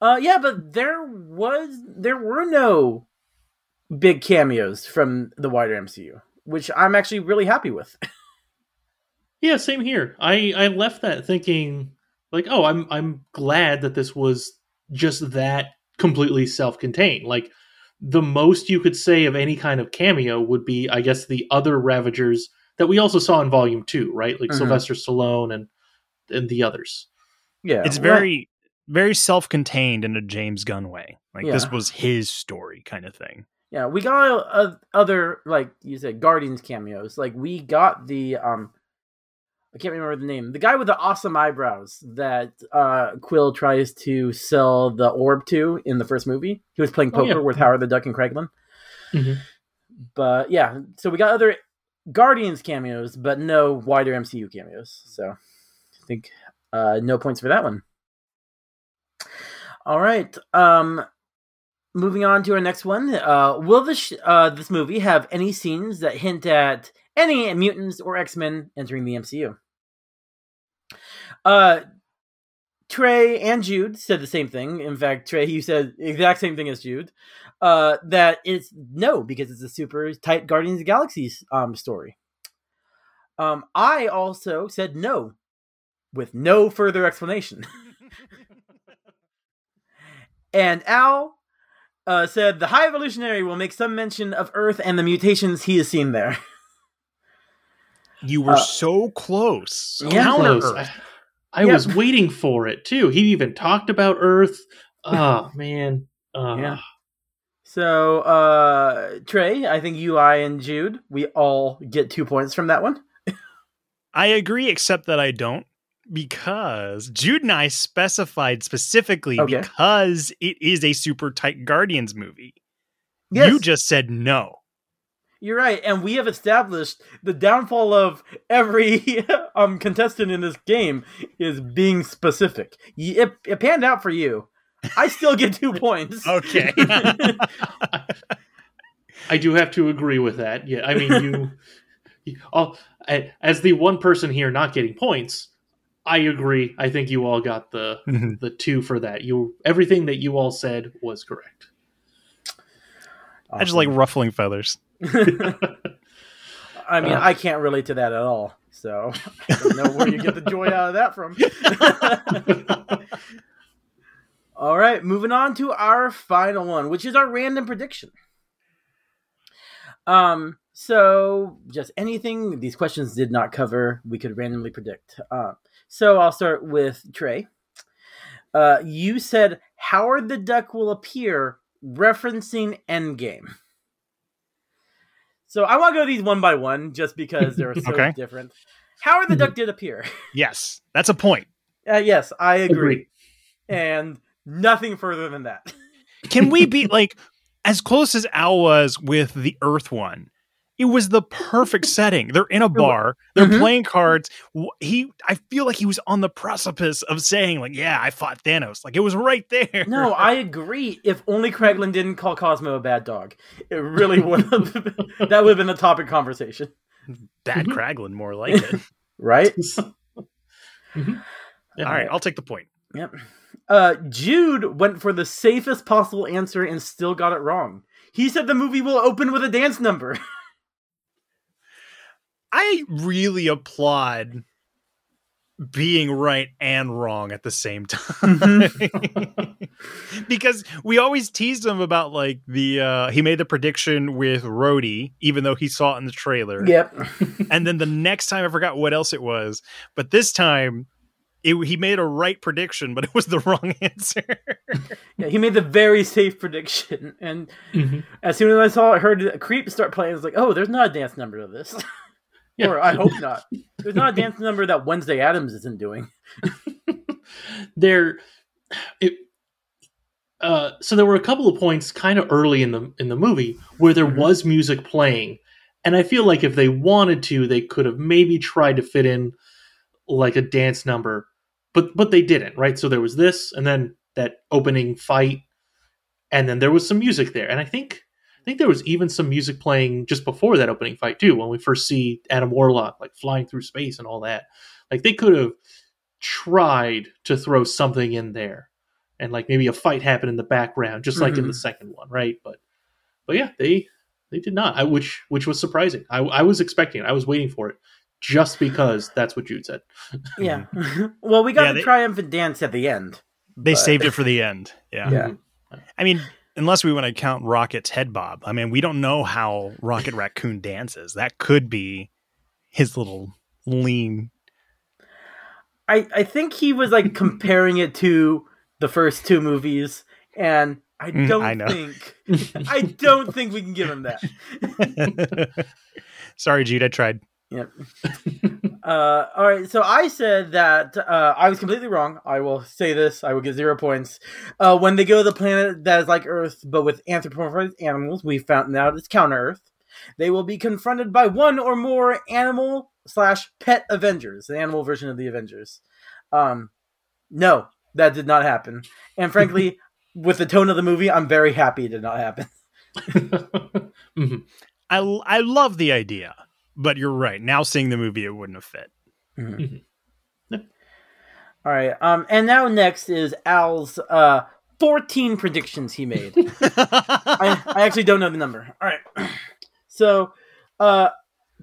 Uh, yeah, but there was there were no big cameos from the wider MCU, which I'm actually really happy with. (laughs) yeah, same here. I I left that thinking like, oh, I'm I'm glad that this was just that completely self-contained. Like the most you could say of any kind of cameo would be, I guess, the other Ravagers that we also saw in Volume Two, right? Like mm-hmm. Sylvester Stallone and and the others. Yeah, it's very very self-contained in a James Gunn way. Like yeah. this was his story, kind of thing. Yeah, we got uh, other like you said Guardians cameos. Like we got the um I can't remember the name. The guy with the awesome eyebrows that uh, Quill tries to sell the orb to in the first movie. He was playing poker oh, yeah. with Howard the Duck and Kraglin. Mm-hmm. But yeah, so we got other Guardians cameos, but no wider MCU cameos. So I think uh, no points for that one. All right. Um, moving on to our next one. Uh, will this uh, this movie have any scenes that hint at any mutants or X Men entering the MCU? Uh, Trey and Jude said the same thing. In fact, Trey, you said the exact same thing as Jude. Uh, that it's no because it's a super tight Guardians of the Galaxy um story. Um, I also said no, with no further explanation. (laughs) and Al uh, said the High Evolutionary will make some mention of Earth and the mutations he has seen there. (laughs) You were uh, so close. yeah, close. I, I was waiting for it too. He even talked about Earth. Oh (laughs) man. Uh. Yeah. So, uh, Trey, I think you, I, and Jude, we all get two points from that one. I agree, except that I don't because Jude and I specified specifically okay. because it is a super tight Guardians movie. Yes. You just said no. You're right, and we have established the downfall of every (laughs) um contestant in this game is being specific. It, it panned out for you. I still get two points. (laughs) Okay. (laughs) I do have to agree with that. Yeah, I mean you. all, as the one person here not getting points, I agree. I think you all got the mm-hmm. the two for that. You everything that you all said was correct. Awesome. I just like ruffling feathers. (laughs) I mean, uh, I can't relate to that at all. So (laughs) I don't know where you get the joy out of that from. (laughs) all right, moving on to our final one, which is our random prediction. Um, so just anything these questions did not cover, we could randomly predict. Uh, so I'll start with Trey. Uh, you said Howard the Duck will appear referencing Endgame. So I want to go these one by one just because they're (laughs) so okay. different. Howard the Duck did appear. (laughs) Yes, that's a point. Uh, yes, I agree. agree. And nothing further than that. Can we be (laughs) like as close as Al was with the Earth one? It was the perfect setting. They're in a bar, they're mm-hmm. playing cards. He, I feel like he was on the precipice of saying, like, "Yeah, I fought Thanos." Like it was right there. No, I (laughs) agree. If only Kraglin didn't call Cosmo a bad dog, it really would have. (laughs) that would have been the topic conversation. Bad mm-hmm. Kraglin, more like it, (laughs) right? mm-hmm. All right, I'll take the point. Yep. Uh, Jude went for the safest possible answer and still got it wrong. He said the movie will open with a dance number. I really applaud being right and wrong at the same time. (laughs) because we always teased him about like the uh he made the prediction with Rhodey, even though he saw it in the trailer. Yep. (laughs) And then the next time I forgot what else it was. But this time it, he made a right prediction, but it was the (laughs) wrong answer. Yeah, he made the very safe prediction, and Mhm. as soon as I saw, I heard a creep start playing. I was like, "Oh, there's not a dance number to this." Yeah. or I hope not. There's not a dance number that Wednesday Addams isn't doing. (laughs) there it uh so there were a couple of points kind of early in the in the movie where there Mhm. was music playing and i feel like if they wanted to they could have maybe tried to fit in like a dance number but but they didn't right so there was this and then that opening fight and then there was some music there and i think i think there was even some music playing just before that opening fight too when we first see adam warlock like flying through space and all that like they could have tried to throw something in there and like maybe a fight happened in the background just like in the mm-hmm. second one right but but yeah they they did not I, which which was surprising I, I was expecting it i was waiting for it just because that's what jude said (laughs) Yeah. Mm-hmm. (laughs) well, we got Yeah, the they- triumphant dance at the end. they But- saved it for the end. Yeah. Yeah. Mm-hmm. I mean, unless we want to count Rocket's head bob. I mean, we don't know how Rocket Raccoon dances. That could be his little lean. I I think he was like (laughs) comparing it to the first two movies, and I Mm, don't I think I don't think we can give him that. (laughs) Sorry, Jude, I tried. Yep. (laughs) Uh, all right, so I said that uh, I was completely wrong. I will say this: I will get zero points. Uh, when they go to the planet that is like Earth, but with anthropomorphized animals, we found out it's counter Earth. They will be confronted by one or more animal slash pet Avengers, the animal version of the Avengers. Um, no, that did not happen. And frankly, (laughs) with the tone of the movie, I'm very happy it did not happen. (laughs) Mhm. I, I love the idea, but you're right. Now seeing the movie, it wouldn't have fit. All right. Um, and now next is Al's uh 14 predictions he made. (laughs) I, I actually don't know the number. All right. (clears throat) So, uh,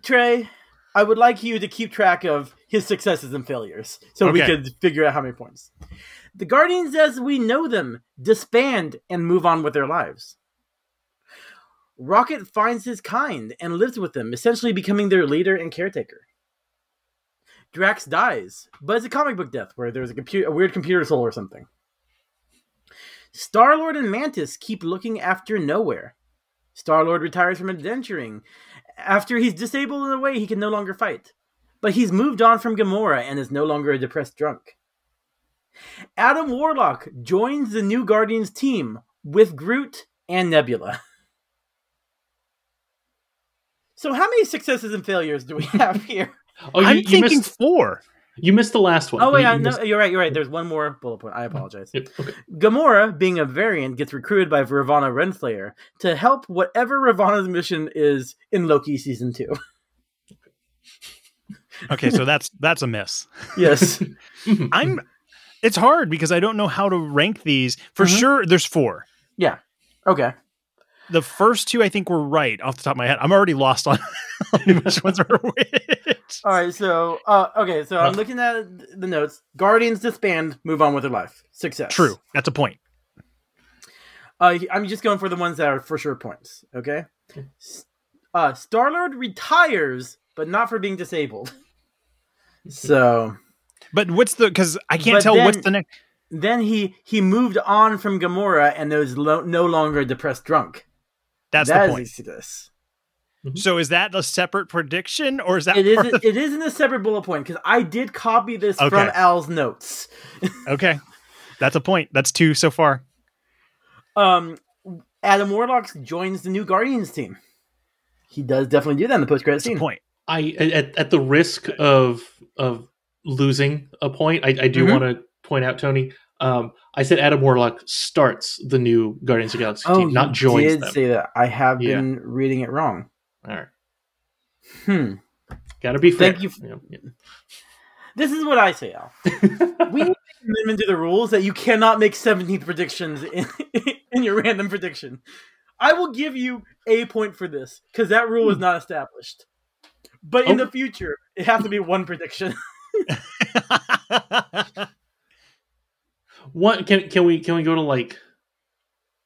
Trey, I would like you to keep track of his successes and failures so we could figure out how many points. The Guardians, as we know them, disband and move on with their lives. Rocket finds his kind and lives with them, essentially becoming their leader and caretaker. Drax dies, but it's a comic book death where there's a, a weird computer soul or something. Star Lord and Mantis keep looking after nowhere. Star Lord retires from adventuring. After he's disabled in a way he can no longer fight. But he's moved on from Gamora and is no longer a depressed drunk. Adam Warlock joins the new Guardians team with Groot and Nebula. (laughs) So, how many successes and failures do we (laughs) have here? oh you, I'm you thinking missed four. you missed the last one Oh, wait, You- I, you no, missed- you're right, you're right. There's one more bullet point. I apologize. Yep, okay. Gamora, being a variant, gets recruited by Ravonna Renslayer to help whatever Ravonna's mission is in Loki season two. (laughs) Okay, so that's that's a miss. Yes. (laughs) I'm. It's hard because I don't know how to rank these. For Mhm. sure, there's four. yeah. Okay. The first two, I think, were right off the top of my head. I'm already lost on (laughs) which ones are which. All right. So, uh, okay. So I'm Uh. looking at the notes. Guardians disband, move on with their life. Success. True, that's a point. Uh, I'm just going for the ones that are for sure points. Okay. Uh, Star Lord retires, but not for being disabled. (laughs) So But what's the? Because I can't tell what's the next. then he he moved on from Gamora and was lo- no longer a depressed drunk. That's That the is point. a success. So is that a separate prediction, or is that It is. part of- It is in a separate bullet point because I did copy this Okay. from Al's notes. (laughs) okay? That's a point. That's two so far. Um, Adam Warlock joins the new Guardians team. He does definitely do that in the post credit scene. point. I at, at the risk of of losing a point, I, I do Mhm. want to point out, Tony. Um, I said Adam Warlock starts the new Guardians of the Galaxy Oh, team, not joins did them. say that. I have Yeah. been reading it wrong. All right, Hmm. got to be fair. Thank you. Know, yeah. This is what I say, Al. (laughs) we need to an amendment to the rules that you cannot make 17 predictions (laughs) in, in your random prediction. I will give you a point for this because that rule was not established. But in Oh. the future, it has to be one prediction. (laughs) What can can we can we go to like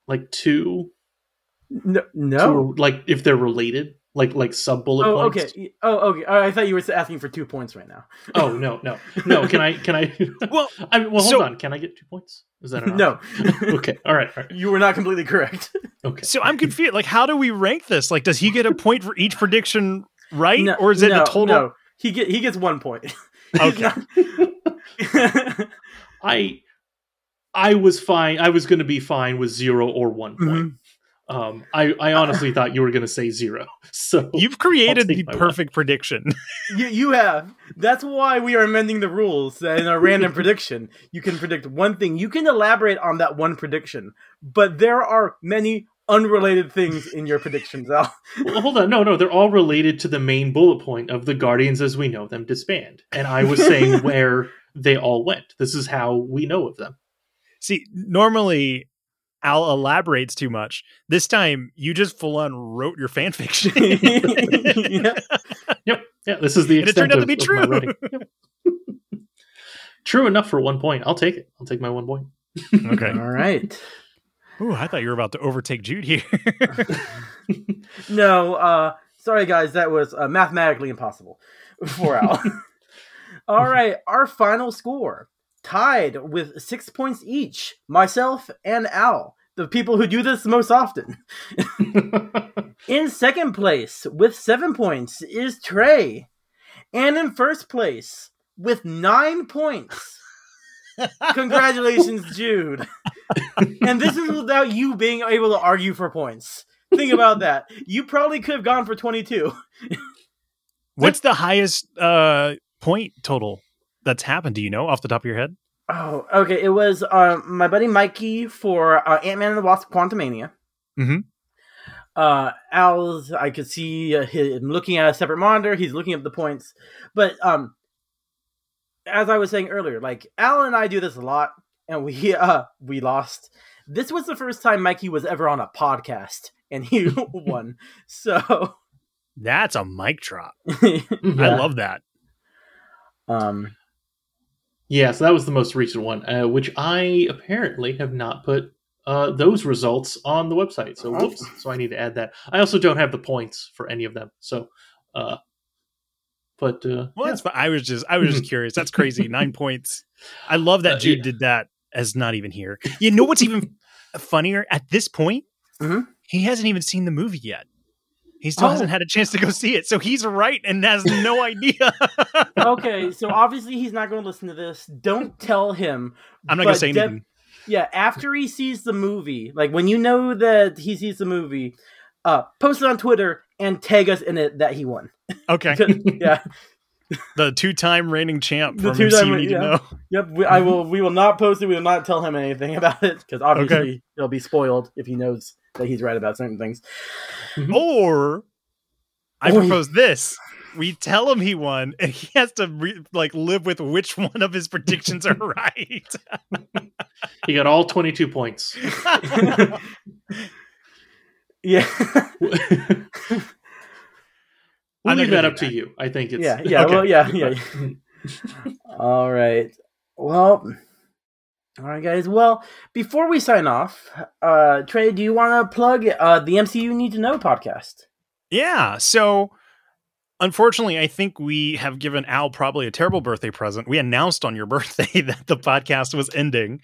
like two? No, no. Two, like if they're related, like like sub bullet Oh, points. okay. Oh, okay. I thought you were asking for two points right now. (laughs) Oh no no no! Can I can I? (laughs) well, (laughs) I mean, well, hold so- on. Can I get two points? Is that enough? No, okay. All right. All right. you were not completely correct. Okay. so I'm confused. Like, how do we rank this? Like, does he get a point for each prediction right, No, or is it no, a total? No, he get he gets one point. Okay. not- I I was fine. I was going to be fine with zero or one point. Mhm. Um, I I honestly thought you were going to say zero. (laughs) So You've created the my one. perfect prediction. (laughs) you, you have. That's why we are amending the rules in a random (laughs) prediction. You can predict one thing. You can elaborate on that one prediction, but there are many unrelated things in your predictions, Al. Well, hold on. No, no, they're all related to the main bullet point of the Guardians as we know them disband. And I was saying where they all went. This is how we know of them. See, normally Al elaborates too much. This time, you just full on wrote your fan (laughs) fiction. (laughs) yeah. Yep. Yeah, this is the And it extent turned out to of- be true. writing. Yep. (laughs) true enough for one point. I'll take it. I'll take my one point. okay. All right. Ooh, I thought you were about to overtake Jude here. No, uh, sorry guys, that was uh, mathematically impossible for Al. All right, our final score tied with six points each. Myself and Al, the people who do this most often. (laughs) In second place with seven points is Trey, and in first place with nine points. (laughs) Congratulations, Jude. and this is without you being able to argue for points. Think about that. You probably could have gone for 22. What's the highest uh, point total that's happened? Do you know off the top of your head? Oh, okay. It was uh, my buddy Mikey for uh, Ant Man and the Wasp Quantumania. Mhm. Uh, Al's, I could see uh, him looking at a separate monitor. He's looking at the points. But um, as I was saying earlier, like Al and I do this a lot, and we (laughs) uh we lost. This was the first time Mikey was ever on a podcast, and he (laughs) won. So That's a mic drop. (laughs) yeah. I love that. um Yeah, so that was the most recent one, uh, which I apparently have not put uh, those results on the website. So Oh. whoops. So I need to add that. I also don't have the points for any of them. So, uh, but uh, Well, that's fine. I was just I was just curious. That's crazy. (laughs) Nine points. I love that Uh, Jude yeah. did that as not even here. You know what's even (laughs) funnier? At this point, Mhm. he hasn't even seen the movie yet. He still Oh. hasn't had a chance to go see it, so he's right and has no (laughs) idea. okay, so obviously he's not going to listen to this. Don't tell him. I'm not gonna say def- anything. Yeah, after he sees the movie, like when you know that he sees the movie, uh, post it on Twitter and tag us in it that he won. Okay, (laughs) yeah, (laughs) the two-time reigning champ The from two-time- you need yeah. to know. yep. We, I will. We will not post it. We will not tell him anything about it because obviously Okay. he'll be spoiled if he knows that he's right about certain things. Mm-hmm. Or I Or- propose this. We tell him he won, and he has to re- like live with which one of his predictions are (laughs) right. he got all 22 points. (laughs) yeah, we'll I'm leave gonna that up to you. I think it's yeah, yeah. Okay. Well, yeah, (laughs) yeah. All right. Well, all right, guys. Well, before we sign off, uh, Trey, do you want to plug uh, the MCU Need to Know podcast? Yeah. So unfortunately, I think we have given Al probably a terrible birthday present. We announced on your (laughs) birthday that the podcast was ending.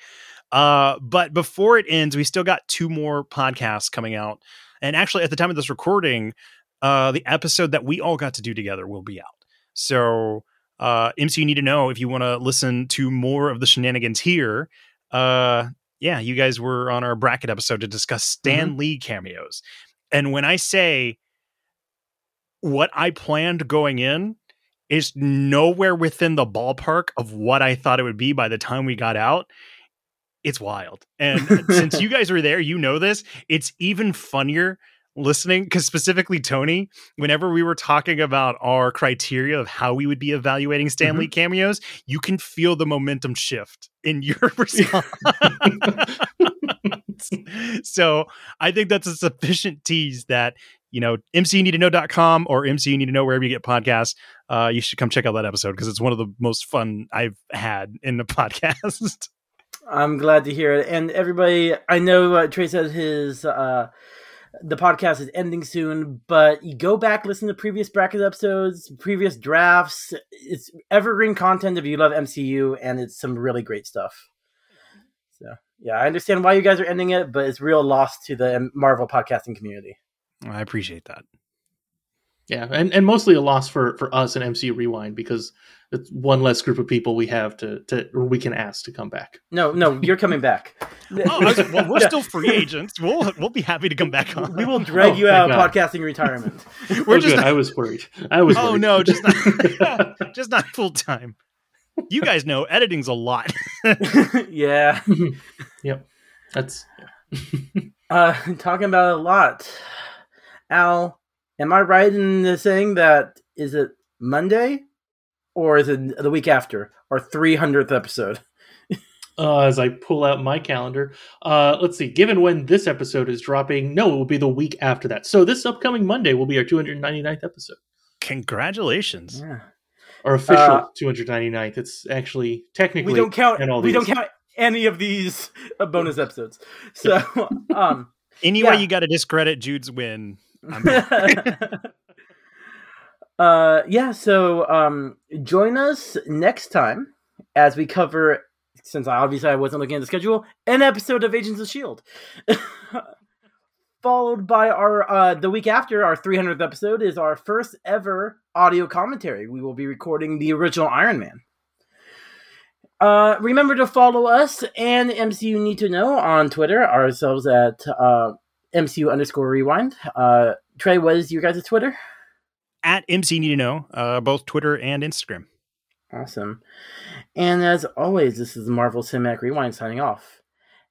Uh, but before it ends, we still got two more podcasts coming out. And actually, at the time of this recording, uh, the episode that we all got to do together will be out. So, uh, MCU Need to Know if you want to listen to more of the shenanigans here. Uh, yeah, you guys were on our bracket episode to discuss Stan Lee cameos. And when I say what I planned going in is nowhere within the ballpark of what I thought it would be by the time we got out. It's wild. And since you (laughs) guys were there, you know this. It's even funnier listening because specifically Tony, whenever we were talking about our criteria of how we would be evaluating Stan Lee cameos, you can feel the momentum shift in your (laughs) (laughs) response. so I think that's a sufficient tease that you know, mcuneedtoknow.com or MCU Need to Know wherever you get podcasts. Uh, you should come check out that episode because it's one of the most fun I've had in the (laughs) podcast. I'm glad to hear it. And everybody, I know uh, Trey said his uh, the podcast is ending soon, but you go back listen to previous bracket episodes, previous drafts. It's evergreen content if you love MCU, and it's some really great stuff. So yeah, I understand why you guys are ending it, but it's real loss to the Marvel podcasting community. I appreciate that. Yeah, and, and mostly a loss for, for us and MCU Rewind because it's one less group of people we have to, to or we can ask to come back. No, no, you're coming back. (laughs) oh, was, well, we're still free agents. We'll we'll be happy to come back on. We will drag oh, you out of podcasting retirement. we're oh, just not, I was worried. I was. Oh worried. no, just not (laughs) (laughs) just not full time. You guys know editing's a lot. yeah. yep. That's. Yeah. uh, talking about a lot. Al, am I right in saying that is it Monday or is it the week after our 300th episode? (laughs) uh, as I pull out my calendar, uh, let's see. Given when this episode is dropping, no, it will be the week after that. So this upcoming Monday will be our 299th episode. Congratulations! Yeah. Our official uh, 299th. It's actually technically we don't count. we don't count any of these uh, (laughs) bonus episodes. So, (laughs) um, anyway, yeah. you got to discredit Jude's win (laughs) uh, yeah, so um, join us next time as we cover, since obviously I wasn't looking at the schedule, an episode of Agents of S.H.I.E.L.D. (laughs) Followed by our, uh, the week after, our 300th episode is our first ever audio commentary. We will be recording the original Iron Man. Uh, remember to follow us and MCU Need to Know on Twitter, ourselves at uh, MCU underscore rewind. Uh, Trey, what is your guys' Twitter? At MC Need to Know, uh, both Twitter and Instagram. Awesome. And as always, this is Marvel Cinematic Rewind signing off.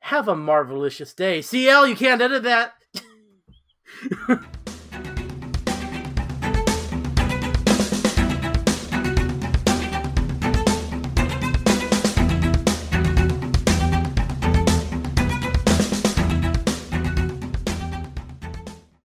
Have a marvelous day. CL, you can't edit that. (laughs)